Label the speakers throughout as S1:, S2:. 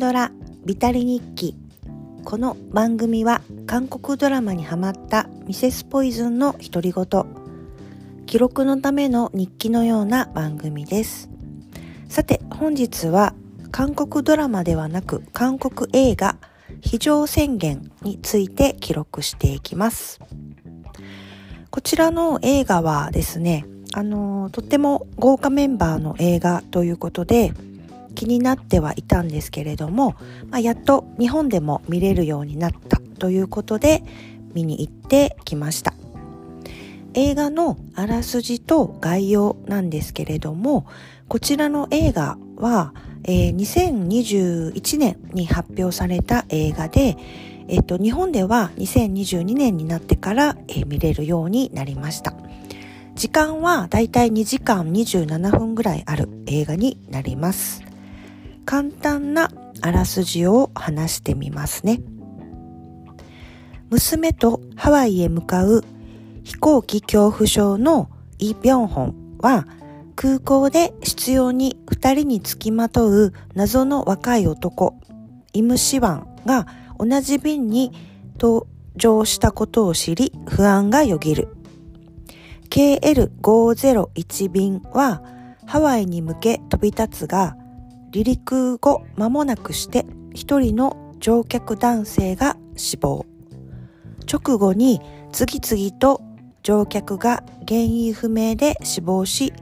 S1: ドラビタリ日記。この番組は韓国ドラマにハマったミセスポイズンの独り言。記録のための日記のような番組です。さて本日は韓国ドラマではなく韓国映画非常宣言について記録していきます。こちらの映画はですねあのとっても豪華メンバーの映画ということで気になってはいたんですけれども、まあ、やっと日本でも見れるようになったということで見に行ってきました。映画のあらすじと概要なんですけれどもこちらの映画は、えー、2021年に発表された映画で、えっと、日本では2022年になってから、えー、見れるようになりました。時間はだいたい2時間27分ぐらいある映画になります。簡単なあらすじを話してみますね。娘とハワイへ向かう飛行機恐怖症のイ・ビョンホンは空港で執拗に二人につきまとう謎の若い男、イムシワンが同じ便に搭乗したことを知り不安がよぎる。KL501 便はハワイに向け飛び立つが離陸後間もなくして一人の乗客男性が死亡。直後に次々と乗客が原因不明で死亡し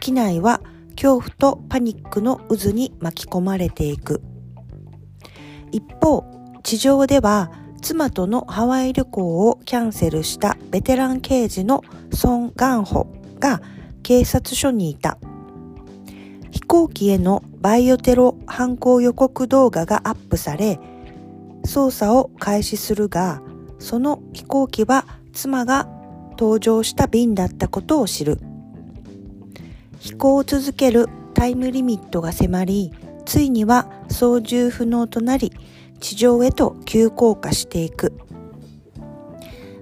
S1: 機内は恐怖とパニックの渦に巻き込まれていく。一方地上では妻とのハワイ旅行をキャンセルしたベテラン刑事のソン・ガンホが警察署にいた。飛行機へのバイオテロ犯行予告動画がアップされ捜査を開始するがその飛行機は妻が搭乗した便だったことを知る。飛行を続けるタイムリミットが迫りついには操縦不能となり地上へと急降下していく。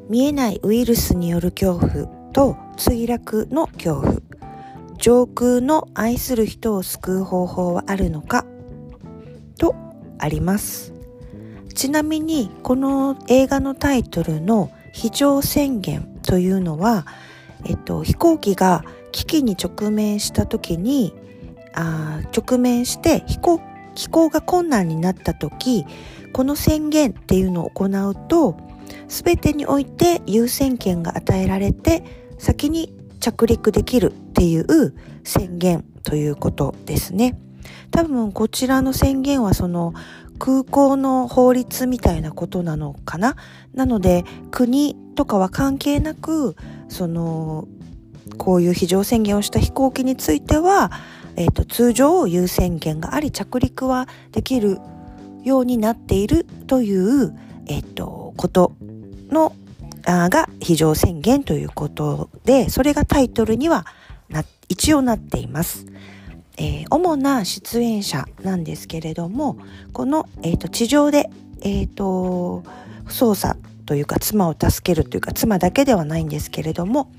S1: 見えないウイルスによる恐怖と墜落の恐怖。上空の愛する人を救う方法はあるのか？とあります。ちなみにこの映画のタイトルの非常宣言というのは、えっと、飛行機が危機に直面した時にあ直面して飛行飛行が困難になった時この宣言っていうのを行うと全てにおいて優先権が与えられて先に着陸できるっていう宣言ということですね。多分こちらの宣言はその空港の法律みたいなことなのかな？なので国とかは関係なくそのこういう非常宣言をした飛行機については、えーと、通常優先権があり着陸はできるようになっているという、えーとことのが非常宣言ということで、それがタイトルには、一応なっています。えー、主な出演者なんですけれども、この、えー、地上で、えっ、ー、と、操作というか妻を助けるというか妻だけではないんですけれども、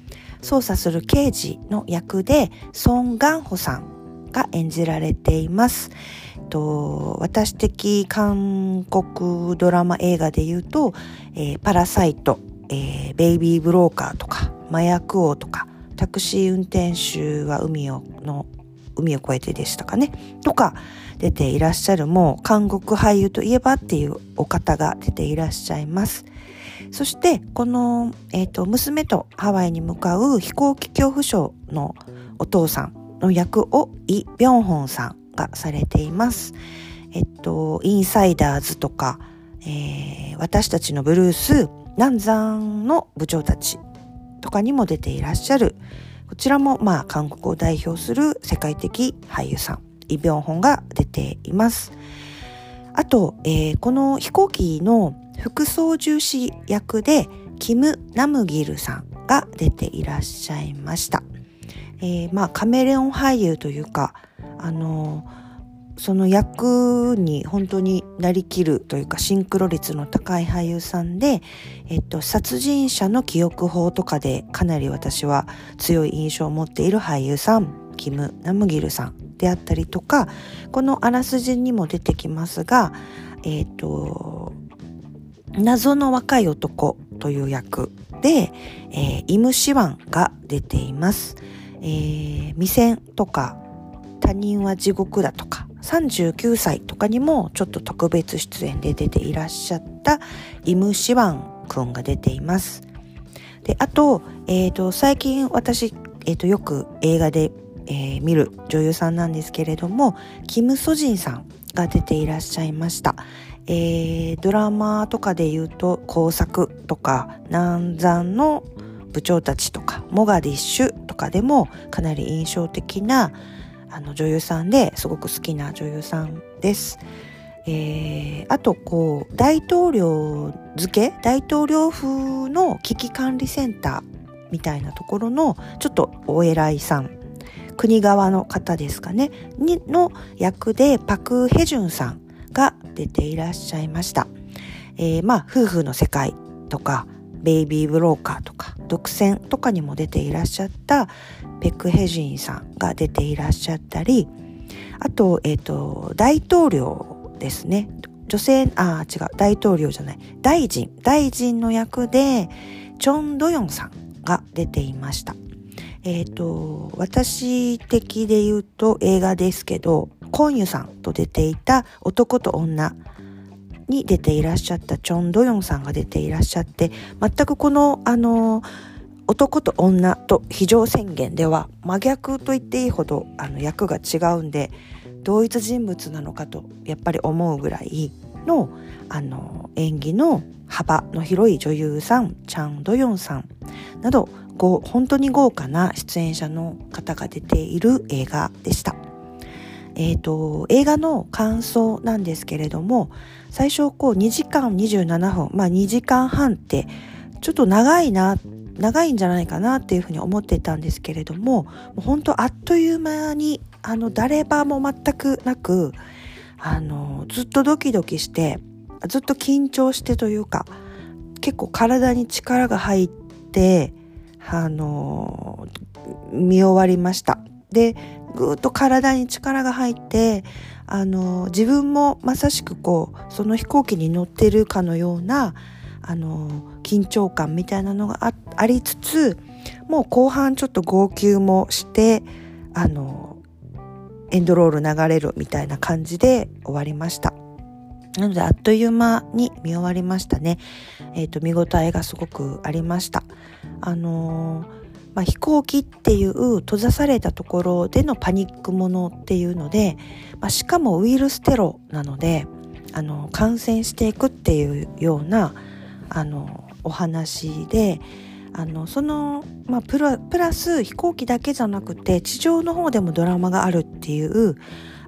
S1: 操作する刑事の役でソン・ガンホさんが演じられています。と私的韓国ドラマ映画で言うと、えー、パラサイトえー、ベイビーブローカーとか麻薬王とかタクシー運転手は海をの海を越えてでしたかねとか出ていらっしゃるもう韓国俳優といえばっていうお方が出ていらっしゃいます。そしてこの、えーと、娘とハワイに向かう飛行機恐怖症のお父さんの役をイ・ビョンホンさんがされています。えっと、インサイダーズとか、えー、私たちのブルース南山の部長たちとかにも出ていらっしゃる。こちらもまあ韓国を代表する世界的俳優さん。イ・ビョンホンが出ています。あと、えー、この飛行機の副操縦士役でキム・ナムギルさんが出ていらっしゃいました、えー、まあカメレオン俳優というかあのーその役に本当になりきるというかシンクロ率の高い俳優さんで、えっと、殺人者の記憶法とかでかなり私は強い印象を持っている俳優さん、キム・ナムギルさんであったりとかこのあらすじにも出てきますがえっ、と謎の若い男という役で、えー、イムシワンが出ています。えー、未戦とか他人は地獄だとか39歳とかにもちょっと特別出演で出ていらっしゃったイムシワンくんが出ています。で、あと、えっ、ー、と、最近私、えっ、ー、と、よく映画で、えー、見る女優さんなんですけれども、キム・ソジンさんが出ていらっしゃいました。えー、ドラマとかで言うと工作とか南山の部長たちとかモガディッシュとかでもかなり印象的なあの女優さんですごく好きな女優さんです。えー、あとこう大統領付け大統領府の危機管理センターみたいなところのちょっとお偉いさん国側の方ですかねにの役でパク・ヘジュンさんが出ていらっしゃいました。えー、まあ、夫婦の世界とか、ベイビーブローカーとか、独占とかにも出ていらっしゃったペク・ヘジンさんが出ていらっしゃったり、あと、え、ー、と、大統領ですね。女性、あ、違う、大統領じゃない、大臣、大臣の役で、チョン・ドヨンさんが出ていました。えっ、ー、と、私的で言うと映画ですけど、コンユさんと出ていた男と女に出ていらっしゃったチョン・ドヨンさんが出ていらっしゃって全くこのあの男と女と非常宣言では真逆と言っていいほどあの役が違うんで同一人物なのかとやっぱり思うぐらいのあの演技の幅の広い女優さんチャン・ドヨンさんなど本当に豪華な出演者の方が出ている映画でした。え、ー、と、映画の感想なんですけれども、最初こう2時間27分、まあ2時間半ってちょっと長いな、長いんじゃないかなっていうふうに思ってたんですけれども、もう本当あっという間に、あの、誰場も全くなく、あの、ずっとドキドキして、ずっと緊張してというか、結構体に力が入って、あの、見終わりました。で、ぐっと体に力が入ってあの自分もまさしくこうその飛行機に乗ってるかのようなあの緊張感みたいなのがありつつもう後半ちょっと号泣もしてあのエンドロール流れるみたいな感じで終わりました。なのであっという間に見終わりましたね。えっ、ー、と見応えがすごくありました。あのーまあ、飛行機っていう閉ざされたところでのパニックものっていうので、まあ、しかもウイルステロなのであの感染していくっていうようなあのお話であのその、まあ、プラス飛行機だけじゃなくて地上の方でもドラマがあるっていう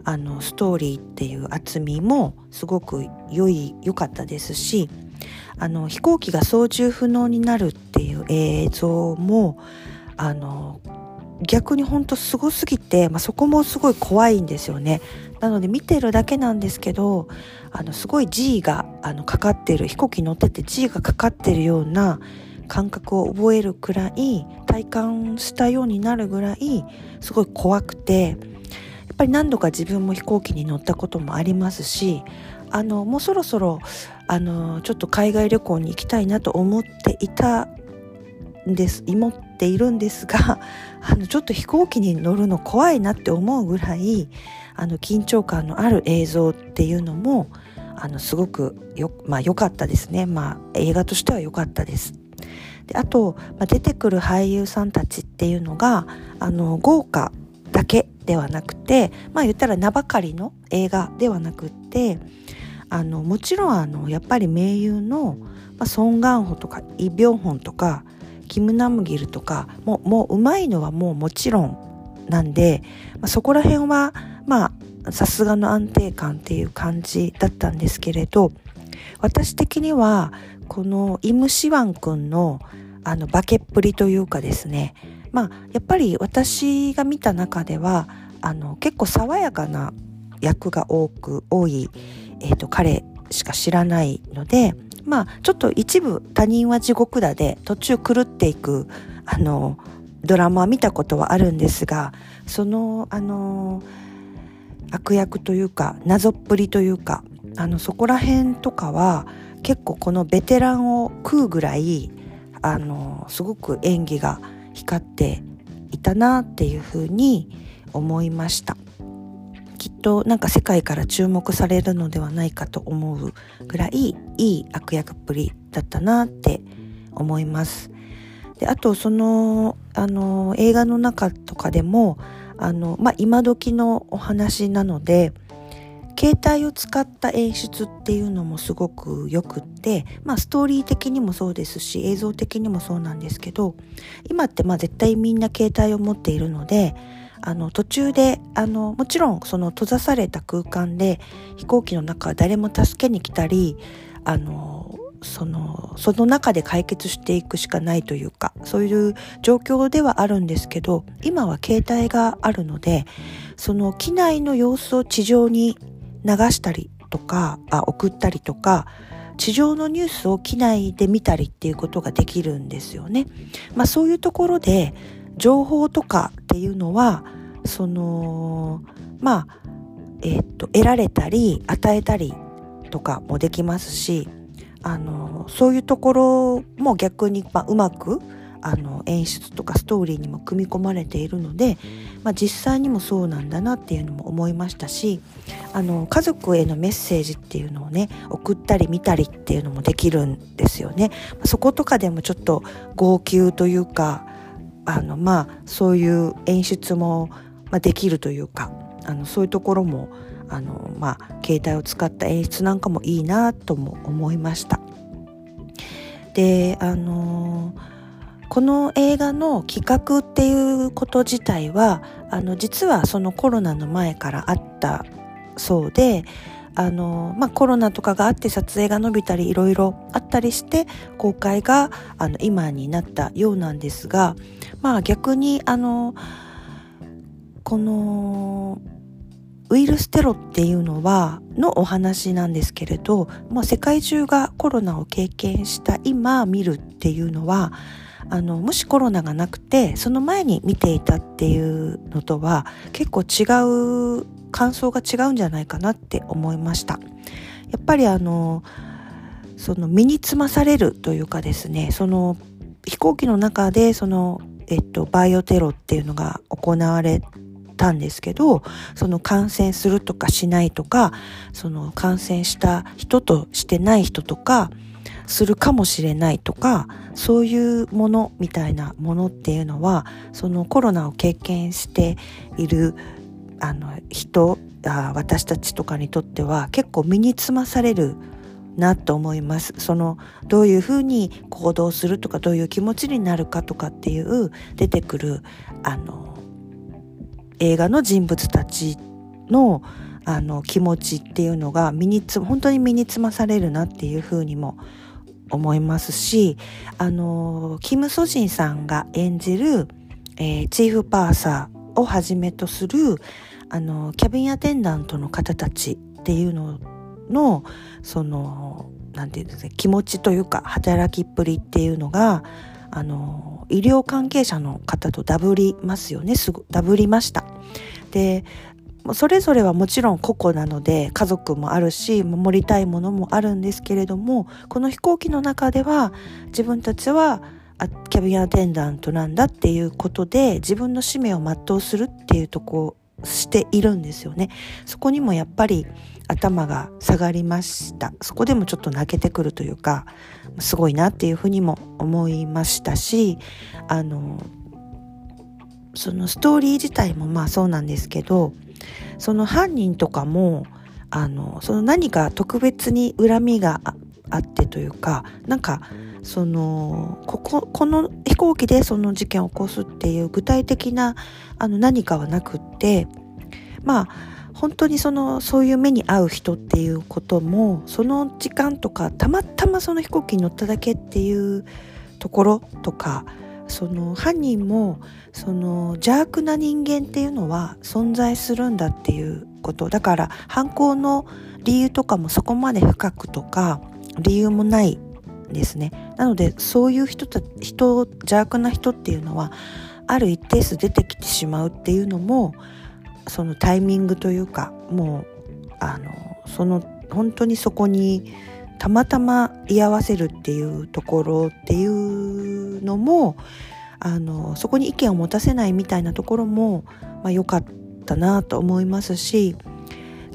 S1: あのストーリーっていう厚みもすごく良い良かったですしあの飛行機が操縦不能になるっていう映像もあの逆にほんとすごすぎて、まあ、そこもすごい怖いんですよね。なので見てるだけなんですけどあのすごい G があのかかってる飛行機乗ってて G がかかってるような感覚を覚えるくらい体感したようになるぐらいすごい怖くてやっぱり何度か自分も飛行機に乗ったこともありますしあのもうそろそろあのちょっと海外旅行に行きたいなと思っていたんです思っているんですが あのちょっと飛行機に乗るの怖いなって思うぐらいあの緊張感のある映像っていうのもあのすごくよ,、まあ、良かったですね、まあ、映画としては良かったです。であと、まあ、出てくる俳優さんたちっていうのがあの豪華だけではなくてまあ言ったら名ばかりの映画ではなくってあのもちろんあのやっぱり名優の、まあ、ソン・ガンホとかイ・ビョンホンとかキム・ナムギルとかもうもううまいのはもうもちろんなんで、まあ、そこら辺はまあさすがの安定感っていう感じだったんですけれど私的にはこのイム・シワン君のあの化けっぷりというかですねまあやっぱり私が見た中ではあの結構爽やかな役が多く多い、えーと彼しか知らないのでまあちょっと一部他人は地獄だで途中狂っていくあのドラマ見たことはあるんですがそのあの悪役というか謎っぷりというかあのそこら辺とかは結構このベテランを食うぐらいあのすごく演技が光っていたなっていうふうに思いました。きっとなんか世界から注目されるのではないかと思うぐらいいい悪役っぷりだったなって思います。であとそのあの映画の中とかでもあの、まあ、今時のお話なので携帯を使った演出っていうのもすごくよくって、まあ、ストーリー的にもそうですし映像的にもそうなんですけど今ってまあ絶対みんな携帯を持っているのであの途中であのもちろんその閉ざされた空間で飛行機の中は誰も助けに来たりあのそのその中で解決していくしかないというかそういう状況ではあるんですけど今は携帯があるのでその機内の様子を地上に流したりとかあ送ったりとか地上のニュースを機内で見たりっていうことができるんですよね。まあそういうところで情報とかっていうのはそのまあえ、っと得られたり与えたりとかもできますしあのそういうところも逆に、まあ、うまくあの演出とかストーリーにも組み込まれているので、まあ、実際にもそうなんだなっていうのも思いましたしあの家族へのメッセージっていうのをね送ったり見たりっていうのもできるんですよね。そことかでもちょっと号泣というかあのまあそういう演出も、まあ、できるというかあのそういうところもあのまあ携帯を使った演出なんかもいいなとも思いました。であのこの映画の企画っていうこと自体はあの実はそのコロナの前からあったそうであの、まあ、コロナとかがあって撮影が伸びたりいろいろあったりして公開があの今になったようなんですが、まあ、逆にあのこのウイルステロっていうのはのお話なんですけれど、まあ、世界中がコロナを経験した今見るっていうのはあのもしコロナがなくてその前に見ていたっていうのとは結構違う感想が違うんじゃないかなって思いました。やっぱりあのその身につまされるというかですねその飛行機の中でそのえっとバイオテロっていうのが行われたんですけどその感染するとかしないとかその感染した人としてない人とかするかもしれないとかそういうものみたいなものっていうのはそのコロナを経験しているあの人あ私たちとかにとっては結構身につまされるなと思います。そのどういうふうに行動するとかどういう気持ちになるかとかっていう出てくるあの映画の人物たちのあの気持ちっていうのが身につ本当に身につまされるなっていうふうにも思いますしあのキム・ソジンさんが演じる、えー、チーフパーサーをはじめとするあのキャビンアテンダントの方たちっていうののそのなんていうんですか気持ちというか働きっぷりっていうのがあの医療関係者の方とダブりますよねすぐダブりました。でそれぞれはもちろん個々なので家族もあるし守りたいものもあるんですけれどもこの飛行機の中では自分たちはキャビンアテンダントなんだっていうことで自分の使命を全うするっていうとこしているんですよね。そこにもやっぱり頭が下がりました。そこでもちょっと泣けてくるというかすごいなっていうふうにも思いましたしあのそのストーリー自体もまあそうなんですけどその犯人とかもあのその何か特別に恨みがあってというかなんかそのこここの飛行機でその事件を起こすっていう具体的なあの何かはなくってまあ本当にそのそういう目に遭う人っていうこともその時間とかたまたまその飛行機に乗っただけっていうところとかその犯人もその邪悪な人間っていうのは存在するんだっていうこと。だから犯行の理由とかもそこまで深くとか理由もないですね。なのでそういう人た人邪悪な人っていうのはある一定数出てきてしまうっていうのもそのタイミングというかもうあのその本当にそこにたまたま居合わせるっていうところっていうのもあのそこに意見を持たせないみたいなところもまあ、良かったなと思いますし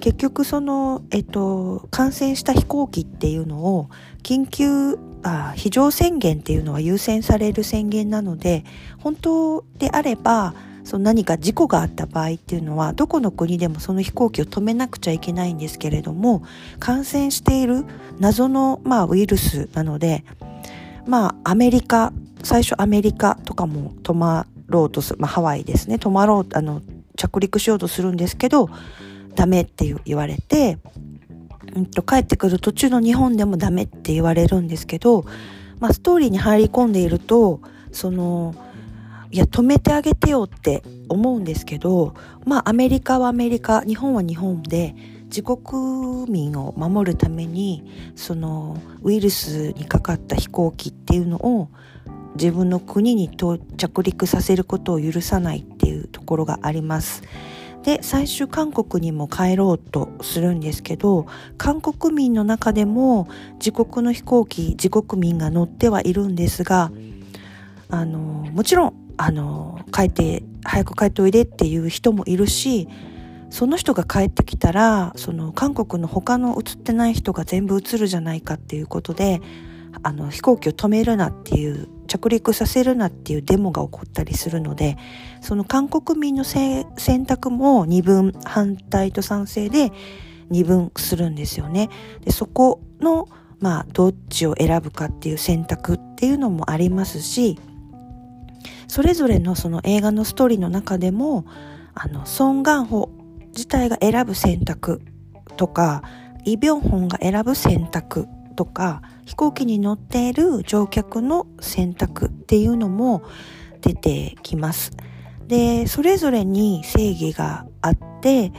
S1: 結局その、えっと、感染した飛行機っていうのを緊急あ非常宣言っていうのは優先される宣言なので本当であればその何か事故があった場合っていうのはどこの国でもその飛行機を止めなくちゃいけないんですけれども感染している謎の、まあ、ウイルスなのでまあアメリカ最初アメリカとかも止まろうとする、まあ、ハワイですね泊まろうあの着陸しようとするんですけどダメって言われて、うんと、帰ってくる途中の日本でもダメって言われるんですけど、まあ、ストーリーに入り込んでいるとそのいや止めてあげてよって思うんですけどまあアメリカはアメリカ日本は日本で自国民を守るためにそのウイルスにかかった飛行機っていうのを自分の国に到着陸させることを許さないっていうところがあります。で最終韓国にも帰ろうとするんですけど韓国民の中でも自国の飛行機自国民が乗ってはいるんですがあのもちろんあの帰って早く帰っておいでっていう人もいるしその人が帰ってきたらその韓国の他の映ってない人が全部映るじゃないかっていうことであの飛行機を止めるなっていう着陸させるなっていうデモが起こったりするのでその韓国民の選択も二分反対と賛成で二分するんですよね。でそこのまあどっちを選ぶかっていう選択っていうのもありますしそれぞれのその映画のストーリーの中でもあのソン・ガンホ自体が選ぶ選択とかイ・ビョンホンが選ぶ選択とか飛行機に乗っている乗客の選択っていうのも出てきます。で、それぞれに正義があって、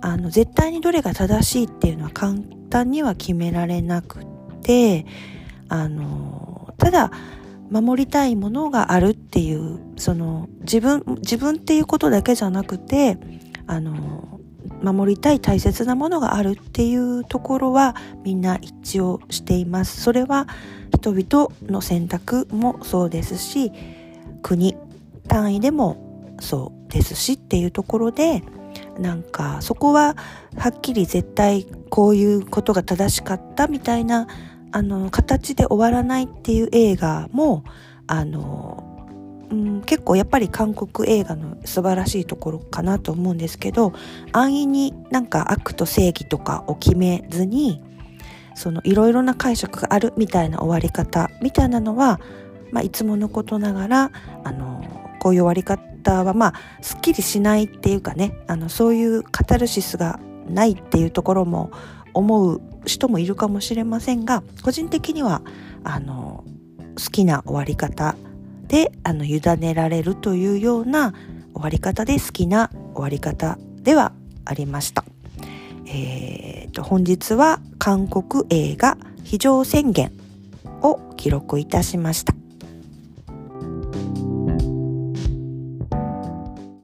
S1: あの、絶対にどれが正しいっていうのは簡単には決められなくて、あの、ただ、守りたいものがあるっていう、その、自分、自分っていうことだけじゃなくて、あの、守りたい大切なものがあるっていうところはみんな一致をしています。それは人々の選択もそうですし国単位でもそうですしっていうところでなんかそこははっきり絶対こういうことが正しかったみたいなあの形で終わらないっていう映画もあのうん、結構やっぱり韓国映画の素晴らしいところかなと思うんですけど安易になんか悪と正義とかを決めずにそのいろいろな解釈があるみたいな終わり方みたいなのは、まあ、いつものことながらあのこういう終わり方方はまあすっきりしないっていうかねあのそういうカタルシスがないっていうところも思う人もいるかもしれませんが個人的にはあの好きな終わり方であの委ねられるというような終わり方で好きな終わり方ではありました。えーと、本日は韓国映画非常宣言を記録いたしました。